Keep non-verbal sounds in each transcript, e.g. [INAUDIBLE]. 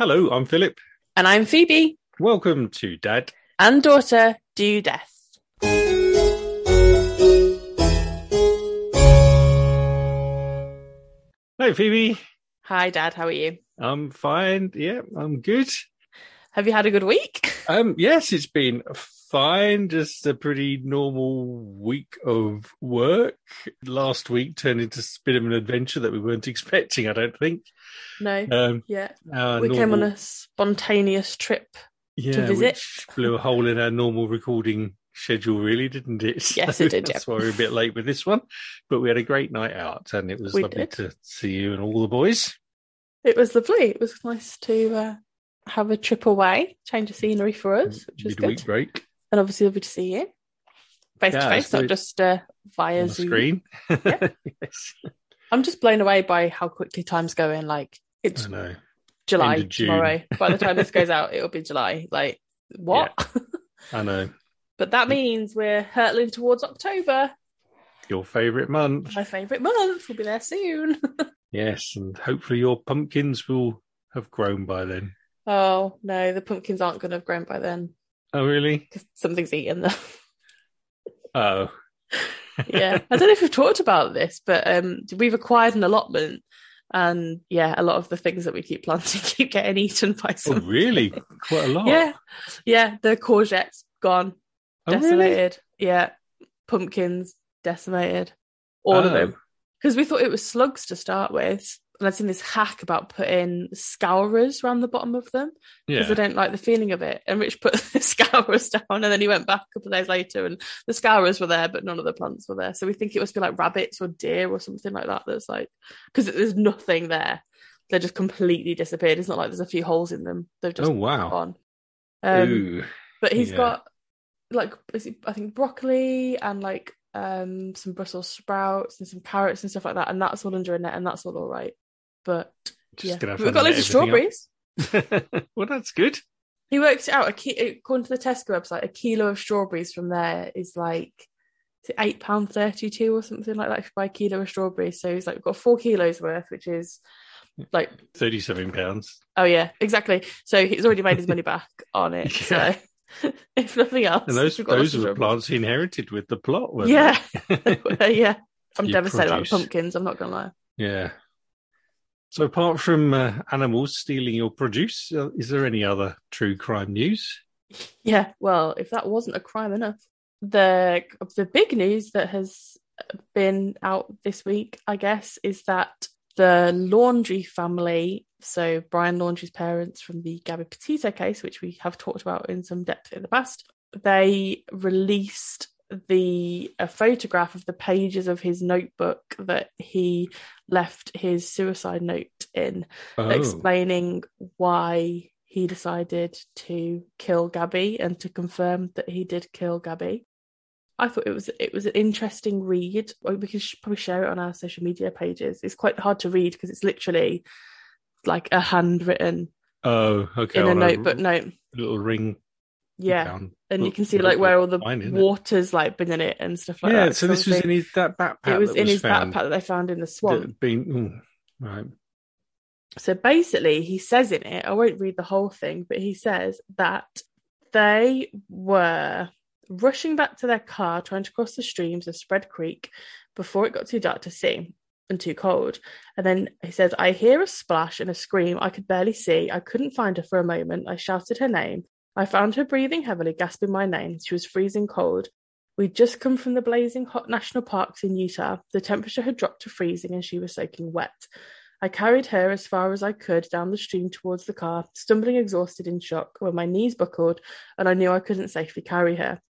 Hello, I'm Philip. And I'm Phoebe. Welcome to Dad. And daughter do death. Hey, Phoebe. Hi, Dad. How are you? I'm fine. Yeah, I'm good. Have you had a good week? [LAUGHS] Um, yes, it's been fine. Just a pretty normal week of work. Last week turned into a bit of an adventure that we weren't [LAUGHS] expecting. I don't think. No. Um, yeah. we came on a spontaneous trip. yeah, visit. which blew a hole in our normal recording schedule, really, didn't it? [LAUGHS] Yes, it did, That's yeah. why we're a bit late with this one, but we had a great night out, and it was We lovely did. to see you and all the boys. It was lovely. It was nice to uh, have a trip away, change of scenery for us, which was Midweek good. break And obviously lovely to see you face Yeah, to face, not just uh, via Zoom. screen. [LAUGHS] Yeah. [LAUGHS] yes, I'm just blown away by how quickly time's going. Like it's. July tomorrow. By the time this [LAUGHS] goes out, it'll be July. Like what? I know. but that means we're hurtling towards October. Your favourite month. My favourite month. We'll be there soon. Yes, and hopefully your pumpkins will have grown by then. Oh no, the pumpkins aren't going to have grown by then Oh, really? because something's eaten them. [LAUGHS] Oh, yeah, I don't know if we've talked about this, but um, we've acquired an allotment, and yeah, a lot of the things that we keep planting [LAUGHS] keep getting eaten by oh really? [LAUGHS] Quite a lot. Yeah, yeah. The courgettes gone, Oh, really? decimated. Yeah, pumpkins decimated, all of Oh. them. Because we thought it was slugs to start with, and I'd seen this hack about putting scourers around the bottom of them because Yeah. I don't like the feeling of it. And Rich put [LAUGHS] the scourers down, and then he went back a couple of days later, and the scourers were there, but none of the plants were there. So we think it must be like rabbits or deer or something like that. That's like because there's nothing there; they're just completely disappeared. It's not like there's a few holes in them; they've just Oh, wow. gone. Um, Ooh. but he's Yeah. got like I think broccoli and like um some Brussels sprouts and some carrots and stuff like that, and that's all under a net, and that's all all right. But Just yeah, we've got loads of strawberries. [LAUGHS] well, that's good. He worked it out. A ki- according to the Tesco website, a kilo of strawberries from there is like is eight pound thirty two or something like that. If you buy a kilo of strawberries, so he's like we've got four kilos worth, which is like 37 pounds. oh yeah, exactly. So he's already made his money [LAUGHS] back on it. Yeah. So [LAUGHS] if nothing else, And those, those are the plants he inherited with the plot, Yeah, yeah. I'm You devastated about produce. the pumpkins. I'm not gonna lie. yeah. So apart from uh, animals stealing your produce, uh, is there any other true crime news? Yeah, well, if that wasn't a crime enough, the the big news that has been out this week, I guess, is that the Laundrie family, so Brian Laundrie's parents from the Gabby Petito case, which we have talked about in some depth in the past, they released the a photograph of the pages of his notebook that he left his suicide note in Oh, explaining why he decided to kill Gabby and to confirm that he did kill Gabby. I thought it was it was an interesting read. We could probably share it on our social media pages. It's quite hard to read because it's literally like a handwritten oh, okay. in a notebook note. little ring. Yeah, and you can see like where all the fine, water's like been in it and stuff like yeah, that. Yeah, so this was in his that backpack. it was that in his found, backpack that they found in the swamp. Been, right. So basically, he says in it, I won't read the whole thing, but he says that they were rushing back to their car, trying to cross the streams of Spread Creek before it got too dark to see and too cold. And then he says, I hear a splash and a scream I could barely see. I couldn't find her for a moment. I shouted her name. I found her breathing heavily, gasping my name. She was freezing cold. We'd just come from the blazing hot national parks in Utah. The temperature had dropped to freezing and she was soaking wet. I carried her as far as I could down the stream towards the car, stumbling exhausted in shock when my knees buckled and I knew I couldn't safely carry her.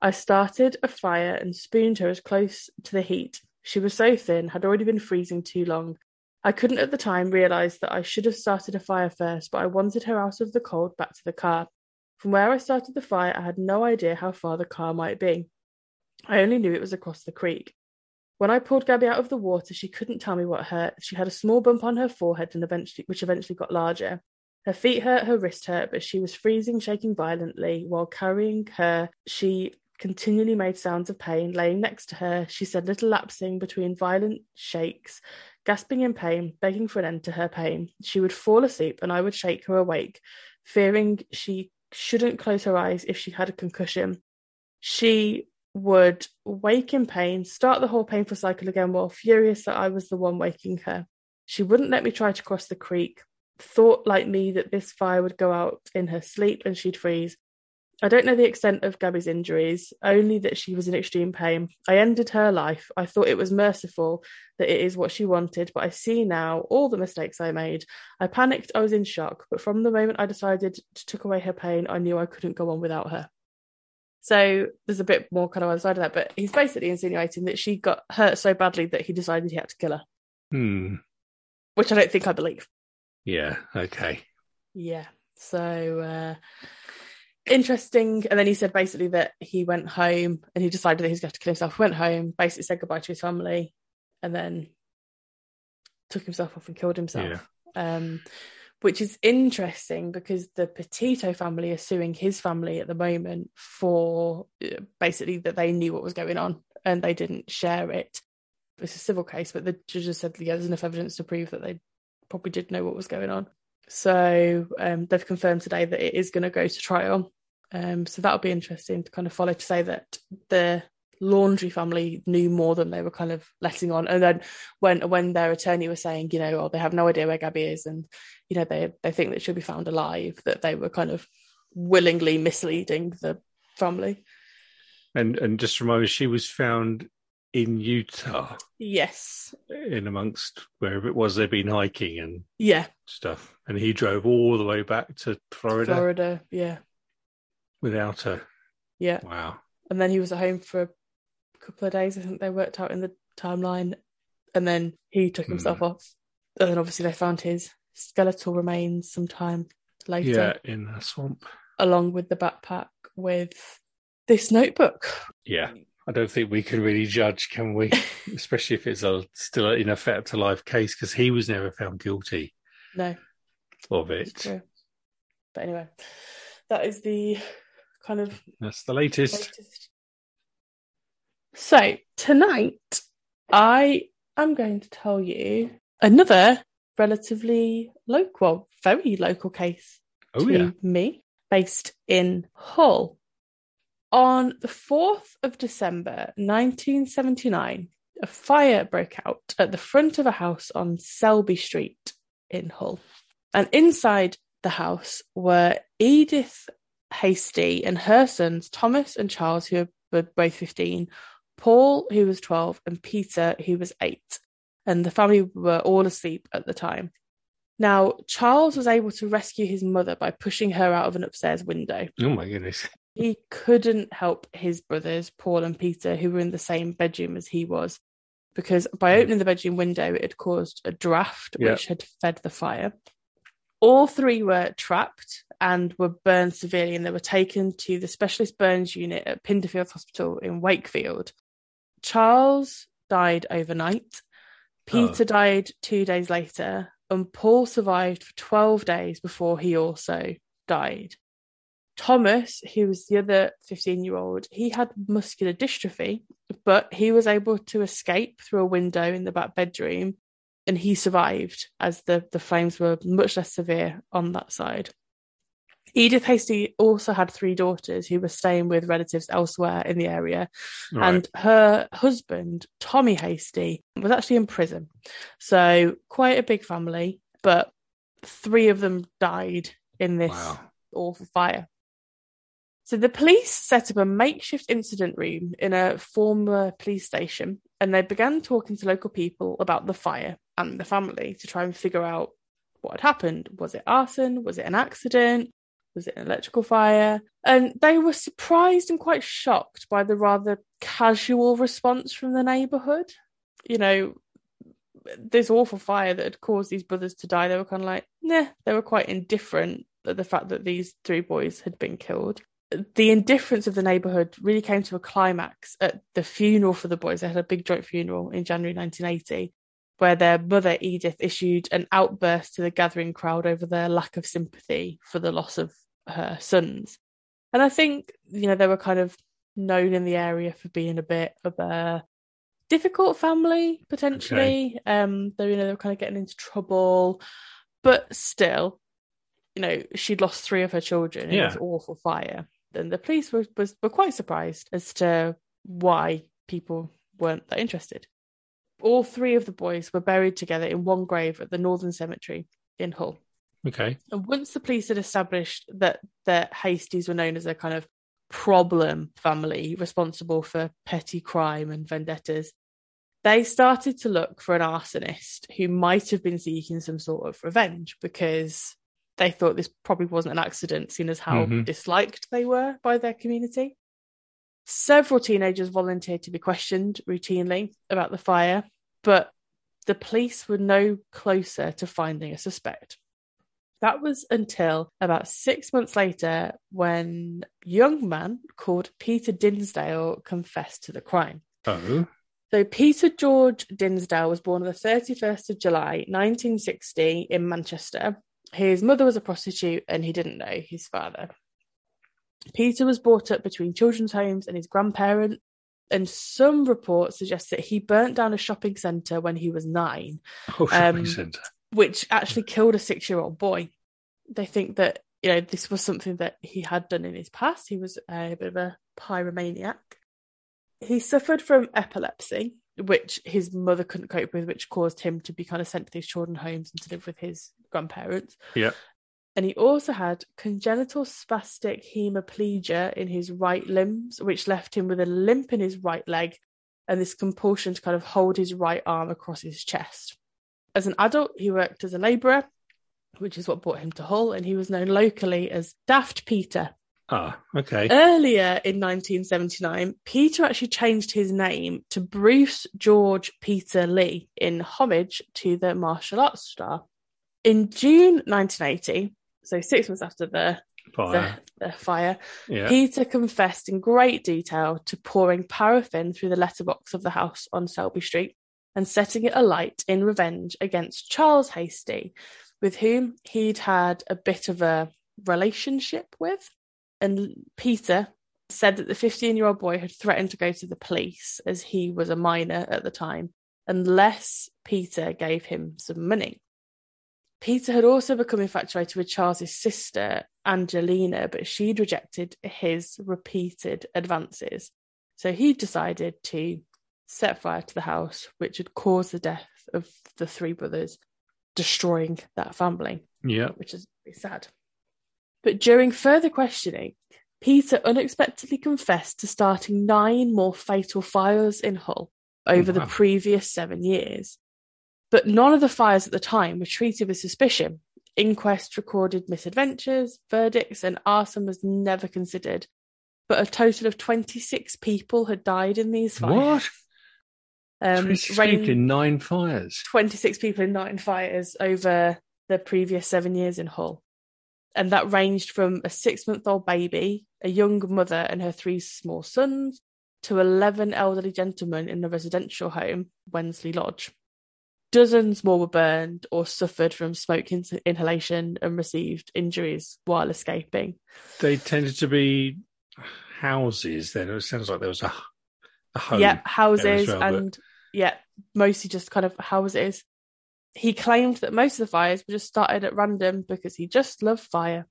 I started a fire and spooned her as close to the heat. She was so thin, had already been freezing too long. I couldn't at the time realize that I should have started a fire first, but I wanted her out of the cold back to the car. From where I started the fire, I had no idea how far the car might be. I only knew it was across the creek. When I pulled Gabby out of the water, she couldn't tell me what hurt. She had a small bump on her forehead and eventually which eventually got larger. Her feet hurt, her wrist hurt, but she was freezing, shaking violently. While carrying her, she continually made sounds of pain. Laying next to her, she said little lapsing between violent shakes. Gasping in pain, begging for an end to her pain, she would fall asleep and I would shake her awake, fearing she shouldn't close her eyes if she had a concussion. She would wake in pain, start the whole painful cycle again while furious that I was the one waking her. She wouldn't let me try to cross the creek, thought like me that this fire would go out in her sleep and she'd freeze. I don't know the extent of Gabby's injuries, only that she was in extreme pain. I ended her life. I thought it was merciful that it is what she wanted, but I see now all the mistakes I made. I panicked, I was in shock, but from the moment I decided to take away her pain, I knew I couldn't go on without her. So there's a bit more kind of other side of that, but he's basically insinuating that she got hurt so badly that he decided he had to kill her. Hmm. Which I don't think I believe. Yeah. Okay. Yeah. So uh interesting. And then he said basically that he went home and he decided that he was going to kill himself. Went home, basically said goodbye to his family, and then took himself off and killed himself. Yeah. Um which is interesting because the Petito family are suing his family at the moment for uh, basically that they knew what was going on and they didn't share it. It's a civil case, but the judges said, yeah, there's enough evidence to prove that they probably did know what was going on. So um, they've confirmed today that it is going to go to trial. Um, so that'll be interesting to kind of follow to say that the Laundrie family knew more than they were kind of letting on. And then when when their attorney was saying, you know, oh, they have no idea where Gabby is, and you know, they they think that she'll be found alive, that they were kind of willingly misleading the family. And and just remind me, she was found in Utah. Yes. In amongst wherever it was they'd been hiking and yeah stuff. And he drove all the way back to Florida. Florida, yeah. Without her. Yeah. Wow. And then he was at home for a couple of days. I think they worked out in the timeline, and then he took himself mm. off. And then obviously they found his skeletal remains sometime later. Yeah, in a swamp, along with the backpack with this notebook. Yeah. I don't think we can really judge, can we? [LAUGHS] Especially if it's a, still in effect to life case, because he was never found guilty. No. Of it. But anyway, that is the kind of that's the latest. latest so tonight, I am going to tell you another relatively local, very local case oh, to yeah. me, based in Hull. On the 4th of December 1979, a fire broke out at the front of a house on Selby Street in Hull. And inside the house were Edith Hastie and her sons, Thomas and Charles, who were both 15, Paul, who was 12, and Peter, who was 8. And the family were all asleep at the time. Now, Charles was able to rescue his mother by pushing her out of an upstairs window. Oh my goodness. He couldn't help his brothers, Paul and Peter, who were in the same bedroom as he was, because by mm-hmm. opening the bedroom window, it had caused a draft which had fed the fire. All three were trapped and were burned severely, and they were taken to the specialist burns unit at Pinderfields Hospital in Wakefield. Charles died overnight. Oh. Peter oh. died two days later, and Paul survived for 12 days before he also died. Thomas, who was the other 15 year old, he had muscular dystrophy, but he was able to escape through a window in the back bedroom and he survived as the, the flames were much less severe on that side. Edith Hastie also had three daughters who were staying with relatives elsewhere in the area. Right. And her husband, Tommy Hastie, was actually in prison. So quite a big family, but three of them died in this wow. awful fire. So the police set up a makeshift incident room in a former police station and they began talking to local people about the fire and the family to try and figure out what had happened. Was it arson? Was it an accident? was it an electrical fire? And they were surprised and quite shocked by the rather casual response from the neighbourhood. You know, this awful fire that had caused these brothers to die, they were kind of like, nah, they were quite indifferent at the fact that these three boys had been killed. The indifference of the neighbourhood really came to a climax at the funeral for the boys. They had a big joint funeral in January 1980 where their mother Edith issued an outburst to the gathering crowd over their lack of sympathy for the loss of her sons. And I think, you know, they were kind of known in the area for being a bit of a difficult family potentially. Um, they you know they were kind of getting into trouble, but still, you know, she'd lost three of her children in Yeah. this awful fire. And the police were, was, were quite surprised as to why people weren't that interested. All three of the boys were buried together in one grave at the Northern Cemetery in Hull. Okay. And once the police had established that the Hasties were known as a kind of problem family responsible for petty crime and vendettas, they started to look for an arsonist who might have been seeking some sort of revenge because they thought this probably wasn't an accident, seeing as how Mhm. disliked they were by their community. Several teenagers volunteered to be questioned routinely about the fire, but the police were no closer to finding a suspect. That was until about six months later when a young man called Peter Dinsdale confessed to the crime. Oh. So Peter George Dinsdale was born on the 31st of July 1960 in Manchester. His mother was a prostitute and he didn't know his father. Peter was brought up between children's homes and his grandparents, and some reports suggest that he burnt down a shopping centre when he was nine, [LAUGHS] Oh, shopping Um, centre. which actually killed a six year old boy. They think that, you know, this was something that he had done in his past. He was a bit of a pyromaniac. He suffered from epilepsy, which his mother couldn't cope with, which caused him to be kind of sent to these children homes and to live with his grandparents. Yeah. And he also had congenital spastic hemiplegia in his right limbs, which left him with a limp in his right leg and this compulsion to kind of hold his right arm across his chest. As an adult, he worked as a labourer, which is what brought him to Hull, and he was known locally as Daft Peter. Ah, okay. Earlier in 1979, Peter actually changed his name to Bruce George Peter Lee in homage to the martial arts star. In June 1980, so six months after the, Fire. the, the fire, Yeah. Peter confessed in great detail to pouring paraffin through the letterbox of the house on Selby Street and setting it alight in revenge against Charles Hastie, with whom he'd had a bit of a relationship with. And Peter said that the 15 year old boy had threatened to go to the police as he was a minor at the time, unless Peter gave him some money. Peter had also become infatuated with Charles's sister, Angelina, but she'd rejected his repeated advances. So he decided to set fire to the house, which had caused the death of the three brothers, destroying that family, Yeah. which is sad. But during further questioning, Peter unexpectedly confessed to starting nine more fatal fires in Hull over the wow. previous seven years. But none of the fires at the time were treated with suspicion. Inquests recorded misadventures, verdicts, and arson was never considered. But a total of 26 people had died in these fires. What? Um, 26 rain- people in nine fires. 26 people in nine fires over the previous seven years in Hull. And that ranged from a six month old baby, a young mother and her three small sons, to 11 elderly gentlemen in a residential home, Wensley Lodge. Dozens more were burned or suffered from smoke in- inhalation and received injuries while escaping. They tended to be houses then. It sounds like there was a, a home. yeah, houses well, but- and yeah, mostly just kind of houses. He claimed that most of the fires were just started at random because he just loved fire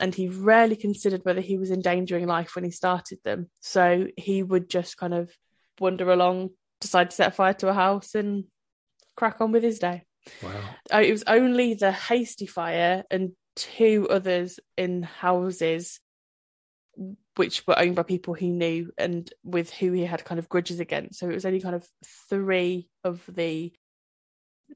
and he rarely considered whether he was endangering life when he started them. So he would just kind of wander along, decide to set fire to a house and crack on with his day. Wow. Uh, it was only the Hastie fire and two others in houses which were owned by people he knew and with who he had kind of grudges against. So it was only kind of three of the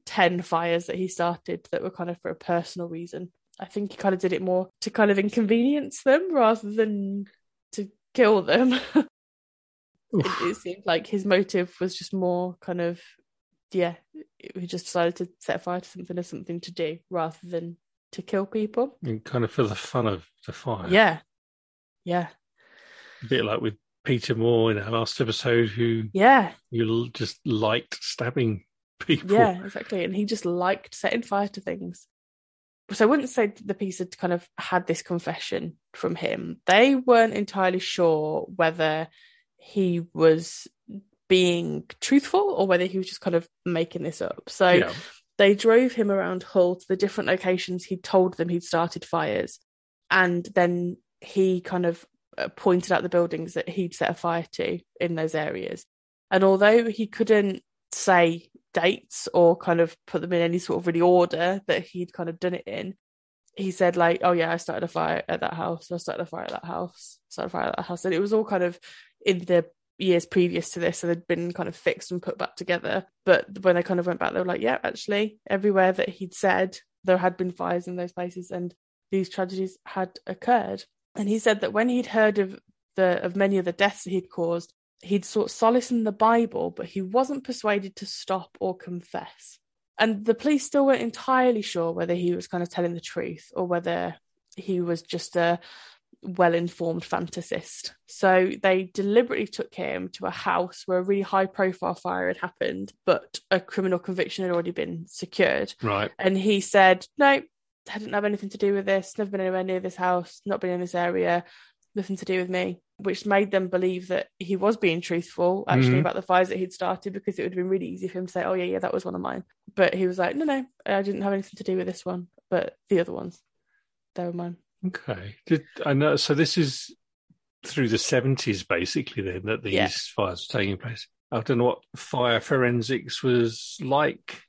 10 fires that he started that were kind of for a personal reason. I think he kind of did it more to kind of inconvenience them rather than to kill them. [LAUGHS] it, it seemed like his motive was just more kind of, yeah, he just decided to set fire to something as something to do rather than to kill people. And kind of for the fun of the fire. Yeah. Yeah. A bit like with Peter Moore in our last episode, who Yeah. you just liked stabbing [LAUGHS] people. Yeah, exactly. And he just liked setting fire to things. So I wouldn't say the piece had kind of had this confession from him. They weren't entirely sure whether he was being truthful or whether he was just kind of making this up. So Yeah. they drove him around Hull to the different locations he'd told them he'd started fires. And then he kind of uh, pointed out the buildings that he'd set a fire to in those areas. And although he couldn't say dates or kind of put them in any sort of really order that he'd kind of done it in, he said like, "Oh yeah, I started a fire at that house. I started a fire at that house. Started a fire at that house." And it was all kind of in the years previous to this, so they'd been kind of fixed and put back together. But when they kind of went back, they were like, "Yeah, actually, everywhere that he'd said there had been fires in those places, and these tragedies had occurred." And he said that when he'd heard of the of many of the deaths that he'd caused, he'd sought solace in the Bible, but he wasn't persuaded to stop or confess. And the police still weren't entirely sure whether he was kind of telling the truth or whether he was just a well informed fantasist. So they deliberately took him to a house where a really high profile fire had happened, but a criminal conviction had already been secured. Right. And he said, No, I didn't have anything to do with this, never been anywhere near this house, not been in this area, nothing to do with me, which made them believe that he was being truthful actually Mhm. about the fires that he'd started because it would have been really easy for him to say, Oh, yeah, yeah, that was one of mine. But he was like, No, no, I didn't have anything to do with this one, but the other ones, they were mine. Okay. Did I know? So this is through the seventies, basically. Then that these Yeah. fires were taking place. I don't know what fire forensics was like.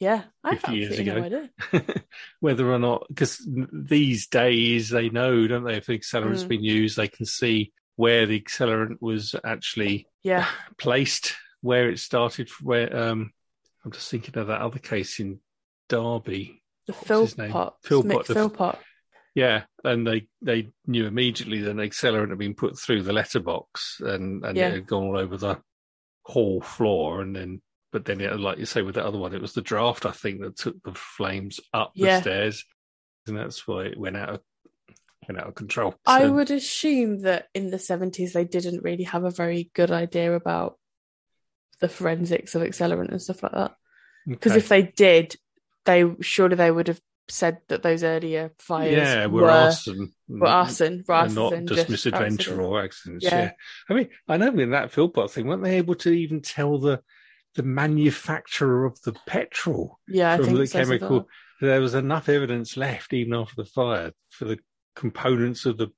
Yeah, I 50 have years no ago. idea. [LAUGHS] Whether or not, because these days they know, don't they? If the accelerant's Mm. been used, they can see where the accelerant was actually Yeah, [LAUGHS] placed, where it started. Where um, I'm just thinking of that other case in Derby. the? Philpott, Philpott, the- Philpott. Yeah, and they they knew immediately that an accelerant had been put through the letterbox and and Yeah. it had gone all over the hall floor, and then but then it, like you say with the other one, it was the draft I think that took the flames up Yeah. the stairs, and that's why it went out of went out of control. I would assume that in the 70s they didn't really have a very good idea about the forensics of accelerant and stuff like that. Because okay. if they did, they surely they would have said that those earlier fires yeah, we're were, arson, were arson rather not than just, misadventure accident. or accidents. Yeah. Yeah. I mean, I know in that Philpott thing, weren't they able to even tell the the manufacturer of the petrol Yeah, I from think the so, chemical? There was enough evidence left even after the fire for the components of the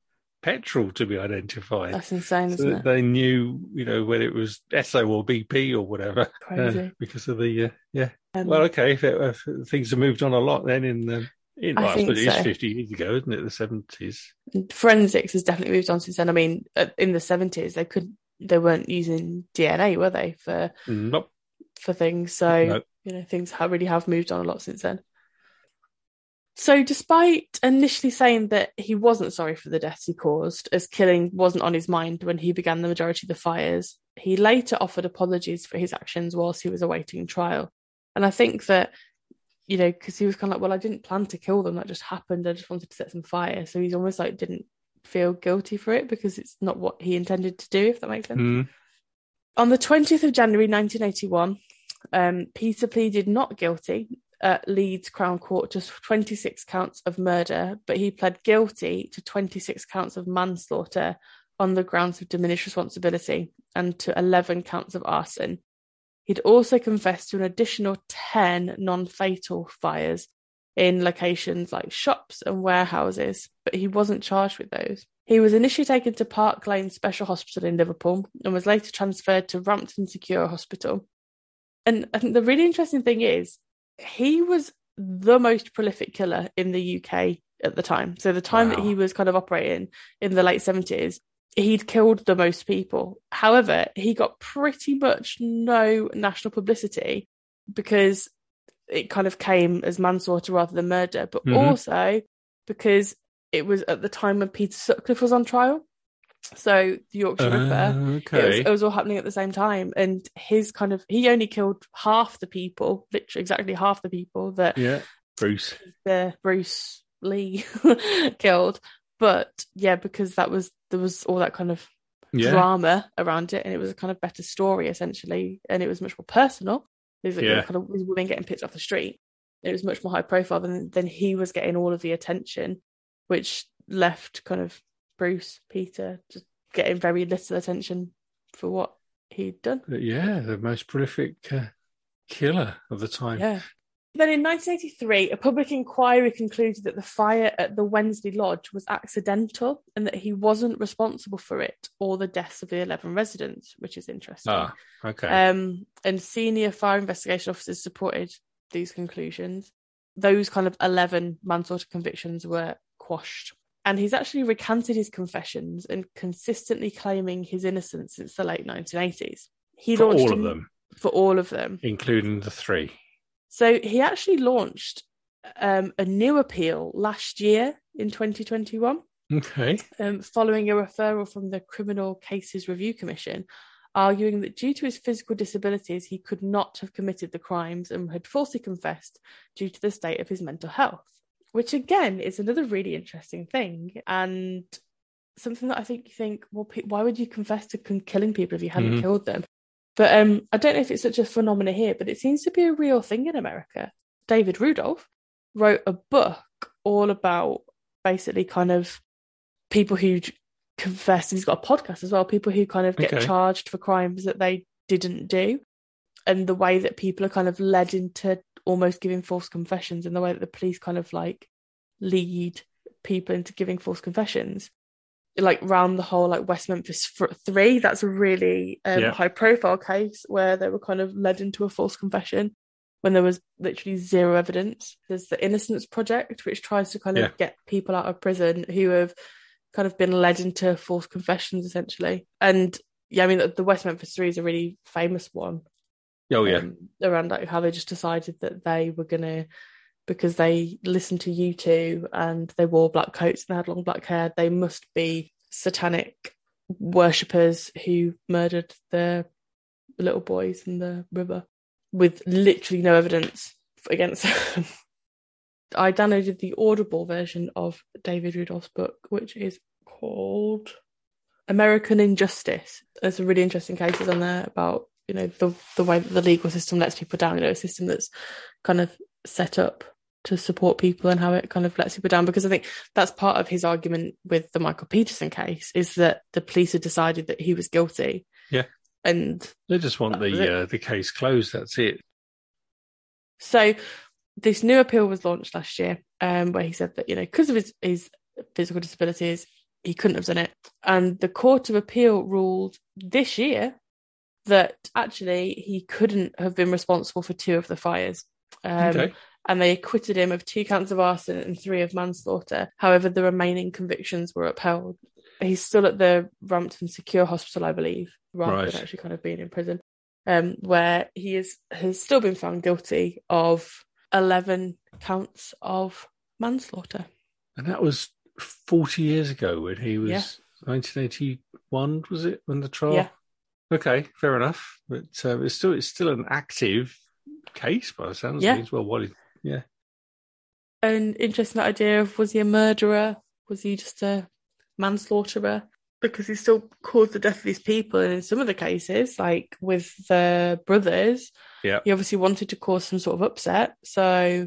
petrol to be identified. That's insane, So that it? they knew, you know, whether it was Esso or BP or whatever, uh, Crazy. because of the uh, yeah. Um, Well, okay, if, it, if things have moved on a lot, then in the in, well, I think suppose it is so. fifty years ago, isn't it? The seventies. forensics has definitely moved on since then. I mean, in the 70s they could they weren't using DNA, were they, for Nope. for things. So No. you know, things have really have moved on a lot since then. So, despite initially saying that he wasn't sorry for the deaths he caused, as killing wasn't on his mind when he began the majority of the fires, he later offered apologies for his actions whilst he was awaiting trial. And I think that, you know, because he was kind of like, well, I didn't plan to kill them, that just happened. I just wanted to set some fire. So he's almost like didn't feel guilty for it because it's not what he intended to do, if that makes sense. Mm. On the 20th of January 1981, um, Peter pleaded not guilty at Leeds Crown Court to 26 counts of murder, but he pled guilty to 26 counts of manslaughter on the grounds of diminished responsibility and to 11 counts of arson. He'd also confessed to an additional 10 non fatal fires in locations like shops and warehouses, but he wasn't charged with those. He was initially taken to Park Lane Special Hospital in Liverpool and was later transferred to Rampton Secure Hospital. And I think the really interesting thing is, he was the most prolific killer in the UK at the time. So the time that he was kind of operating in the late 70s, he'd killed the most people. However, he got pretty much no national publicity because it kind of came as manslaughter rather than murder, but Mhm. also because it was at the time when Peter Sutcliffe was on trial. So the Yorkshire Ripper Uh, it, was, it was all happening at the same time and his kind of he only killed half the people literally exactly half the people that yeah. Bruce. the bruce lee [LAUGHS] killed but yeah because that was there was all that kind of Yeah. drama around it and it was a kind of better story essentially and it was much more personal was like Yeah. kind of these women getting picked off the street it was much more high profile than than he was getting all of the attention which left kind of bruce peter just getting very little attention for what he'd done. Yeah, the most prolific uh, killer of the time. Yeah. Then in 1983, a public inquiry concluded that the fire at the Wensley Lodge was accidental and that he wasn't responsible for it or the deaths of the 11 residents, which is interesting. Ah, okay. Um, and senior fire investigation officers supported these conclusions. Those kind of 11 manslaughter convictions were quashed. And he's actually recanted his confessions and consistently claiming his innocence since the late 1980s. He For launched all of them, For all of them. including the three. So he actually launched um, a new appeal last year in 2021, Okay. um, following a referral from the Criminal Cases Review Commission, arguing that due to his physical disabilities, he could not have committed the crimes and had falsely confessed due to the state of his mental health. Which again is another really interesting thing, and something that I think you think, well, pe- why would you confess to con- killing people if you hadn't Mhm. killed them? But um, I don't know if it's such a phenomenon here, but it seems to be a real thing in America. David Rudolf wrote a book all about basically kind of people who confess. He's got a podcast as well. People who kind of get Okay. charged for crimes that they didn't do, and the way that people are kind of led into almost giving false confessions, in the way that the police kind of like lead people into giving false confessions like round the whole like West Memphis three. That's a really um, Yeah. high profile case where they were kind of led into a false confession when there was literally zero evidence. There's the Innocence Project, which tries to kind of Yeah. get people out of prison who have kind of been led into false confessions essentially. And yeah, I mean the, the West Memphis three is a really famous one Oh yeah. um, around like how they just decided that they were gonna because they listened to you two and they wore black coats and they had long black hair they must be satanic worshippers who murdered the little boys in the river with literally no evidence against [LAUGHS] them i downloaded the audible version of david Rudolf's book which is called american injustice there's some really interesting cases on there about you know the the way that the legal system lets people down you know a system that's kind of set up to support people and how it kind of lets people down because i think that's part of his argument with the michael peterson case is that the police had decided that he was guilty Yeah. and They just want That was it. the uh, the case closed. That's it. so this new appeal was launched last year um where he said that you know because of his his physical disabilities he couldn't have done it and the court of appeal ruled this year that actually he couldn't have been responsible for two of the fires um, okay. and they acquitted him of two counts of arson and three of manslaughter. However, the remaining convictions were upheld. He's still at the Rampton Secure Hospital, I believe, rather Right. than actually kind of being in prison, um, where he is has still been found guilty of eleven counts of manslaughter. And that was forty years ago when he was Yeah. 1981. Was it when the trial? Yeah. Okay, fair enough. But uh, it's still it's still an active case by the sounds Yeah. of things. Well, what is yeah. An interesting idea of was he a murderer? Was he just a manslaughterer? Because he still caused the death of these people, and in some of the cases, like with the brothers, Yeah. he obviously wanted to cause some sort of upset. So,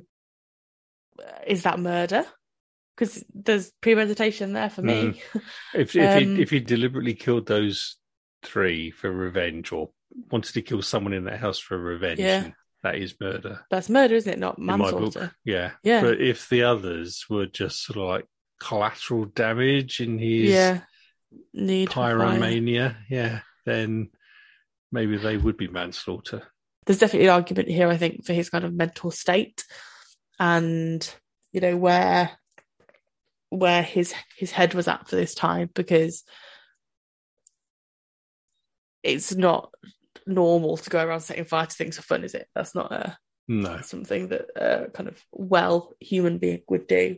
uh, is that murder? Because there's premeditation there for me. If if [LAUGHS] Um, he if he deliberately killed those three for revenge, or wanted to kill someone in that house for revenge, Yeah. that is murder. That's murder, isn't it? Not manslaughter. Yeah. Yeah. But if the others were just sort of like collateral damage in his Yeah. Need pyromania, yeah, then maybe they would be manslaughter. there's definitely an argument here, I think, for his kind of mental state and you know where where his his head was at for this time because it's not normal to go around setting fire to things for fun, is it? That's not a No. something that a kind of well human being would do.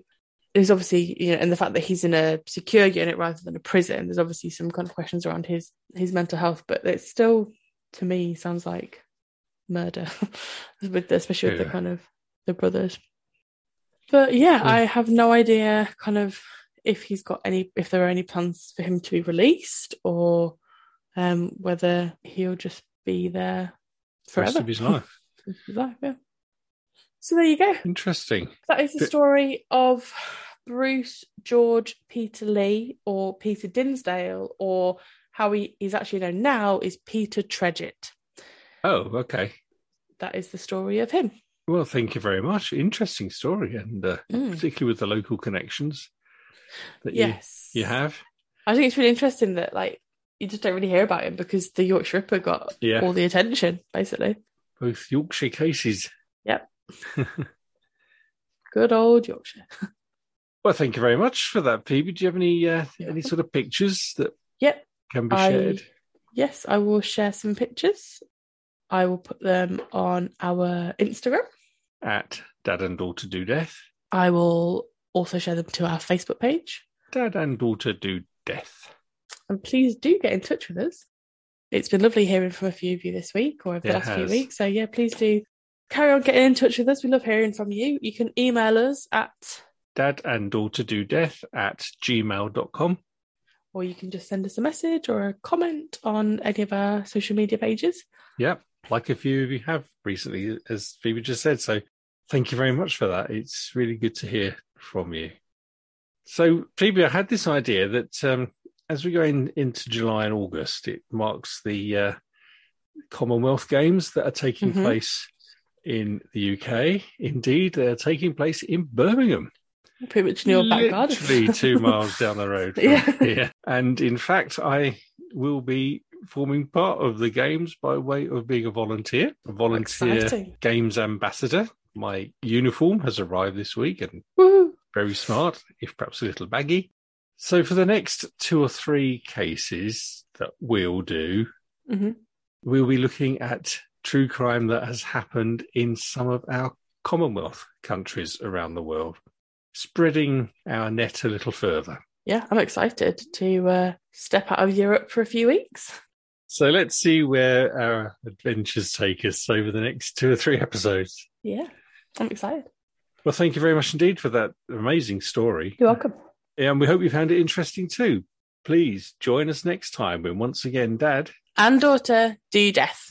There's obviously, you know, and the fact that he's in a secure unit rather than a prison, there's obviously some kind of questions around his his mental health, but it still, to me, sounds like murder, [LAUGHS] with the, especially with the kind of the brothers. But yeah, Yeah. I have no idea, kind of, if he's got any, if there are any plans for him to be released, or um, whether he'll just be there The rest of his [LAUGHS] life. his life, yeah. So there you go. Interesting. That is the story of Bruce George Peter Lee or Peter Dinsdale or how he is actually known now is Peter Tredget. Oh, okay. That is the story of him. Well, thank you very much. Interesting story, and uh, Mm. particularly with the local connections that Yes. you, you have. I think it's really interesting that like you just don't really hear about him because the Yorkshire Ripper got Yeah. all the attention, basically. Both Yorkshire cases. Yep. [LAUGHS] Good old Yorkshire. Well, thank you very much for that, Phoebe. Do you have any uh, any sort of pictures that Yep. can be I- shared? Yes, I will share some pictures. I will put them on our Instagram. At Dad and Daughter Do Death. I will also share them to our Facebook page. Dad and Daughter Do Death. And please do get in touch with us. It's been lovely hearing from a few of you this week or over the It last few weeks. So yeah, please do carry on getting in touch with us. We love hearing from you. You can email us at Dad and Daughter Do Death at gmail.com. or you can just send us a message or a comment on any of our social media pages. Yep, like a few of you have recently, as Phoebe just said. So thank you very much for that. It's really good to hear from you. So, Phoebe, I had this idea that um, as we go in, into July and August, it marks the uh, Commonwealth Games that are taking Mhm. place in the UK. Indeed, they are taking place in Birmingham. Pretty much in your back garden. Literally two [LAUGHS] miles down the road. Yeah. here. And in fact, I will be forming part of the games by way of being a volunteer, a volunteer Exciting. games ambassador. My uniform has arrived this week and Woo. very smart, if perhaps a little baggy. So for the next two or three cases that we'll do, Mhm. we'll be looking at true crime that has happened in some of our Commonwealth countries around the world, spreading our net a little further. Yeah, I'm excited to uh, step out of Europe for a few weeks. So let's see where our adventures take us over the next two or three episodes. Yeah, I'm excited. Well, thank you very much indeed for that amazing story. You're welcome. And we hope you found it interesting too. Please join us next time when once again, Dad And daughter, do death.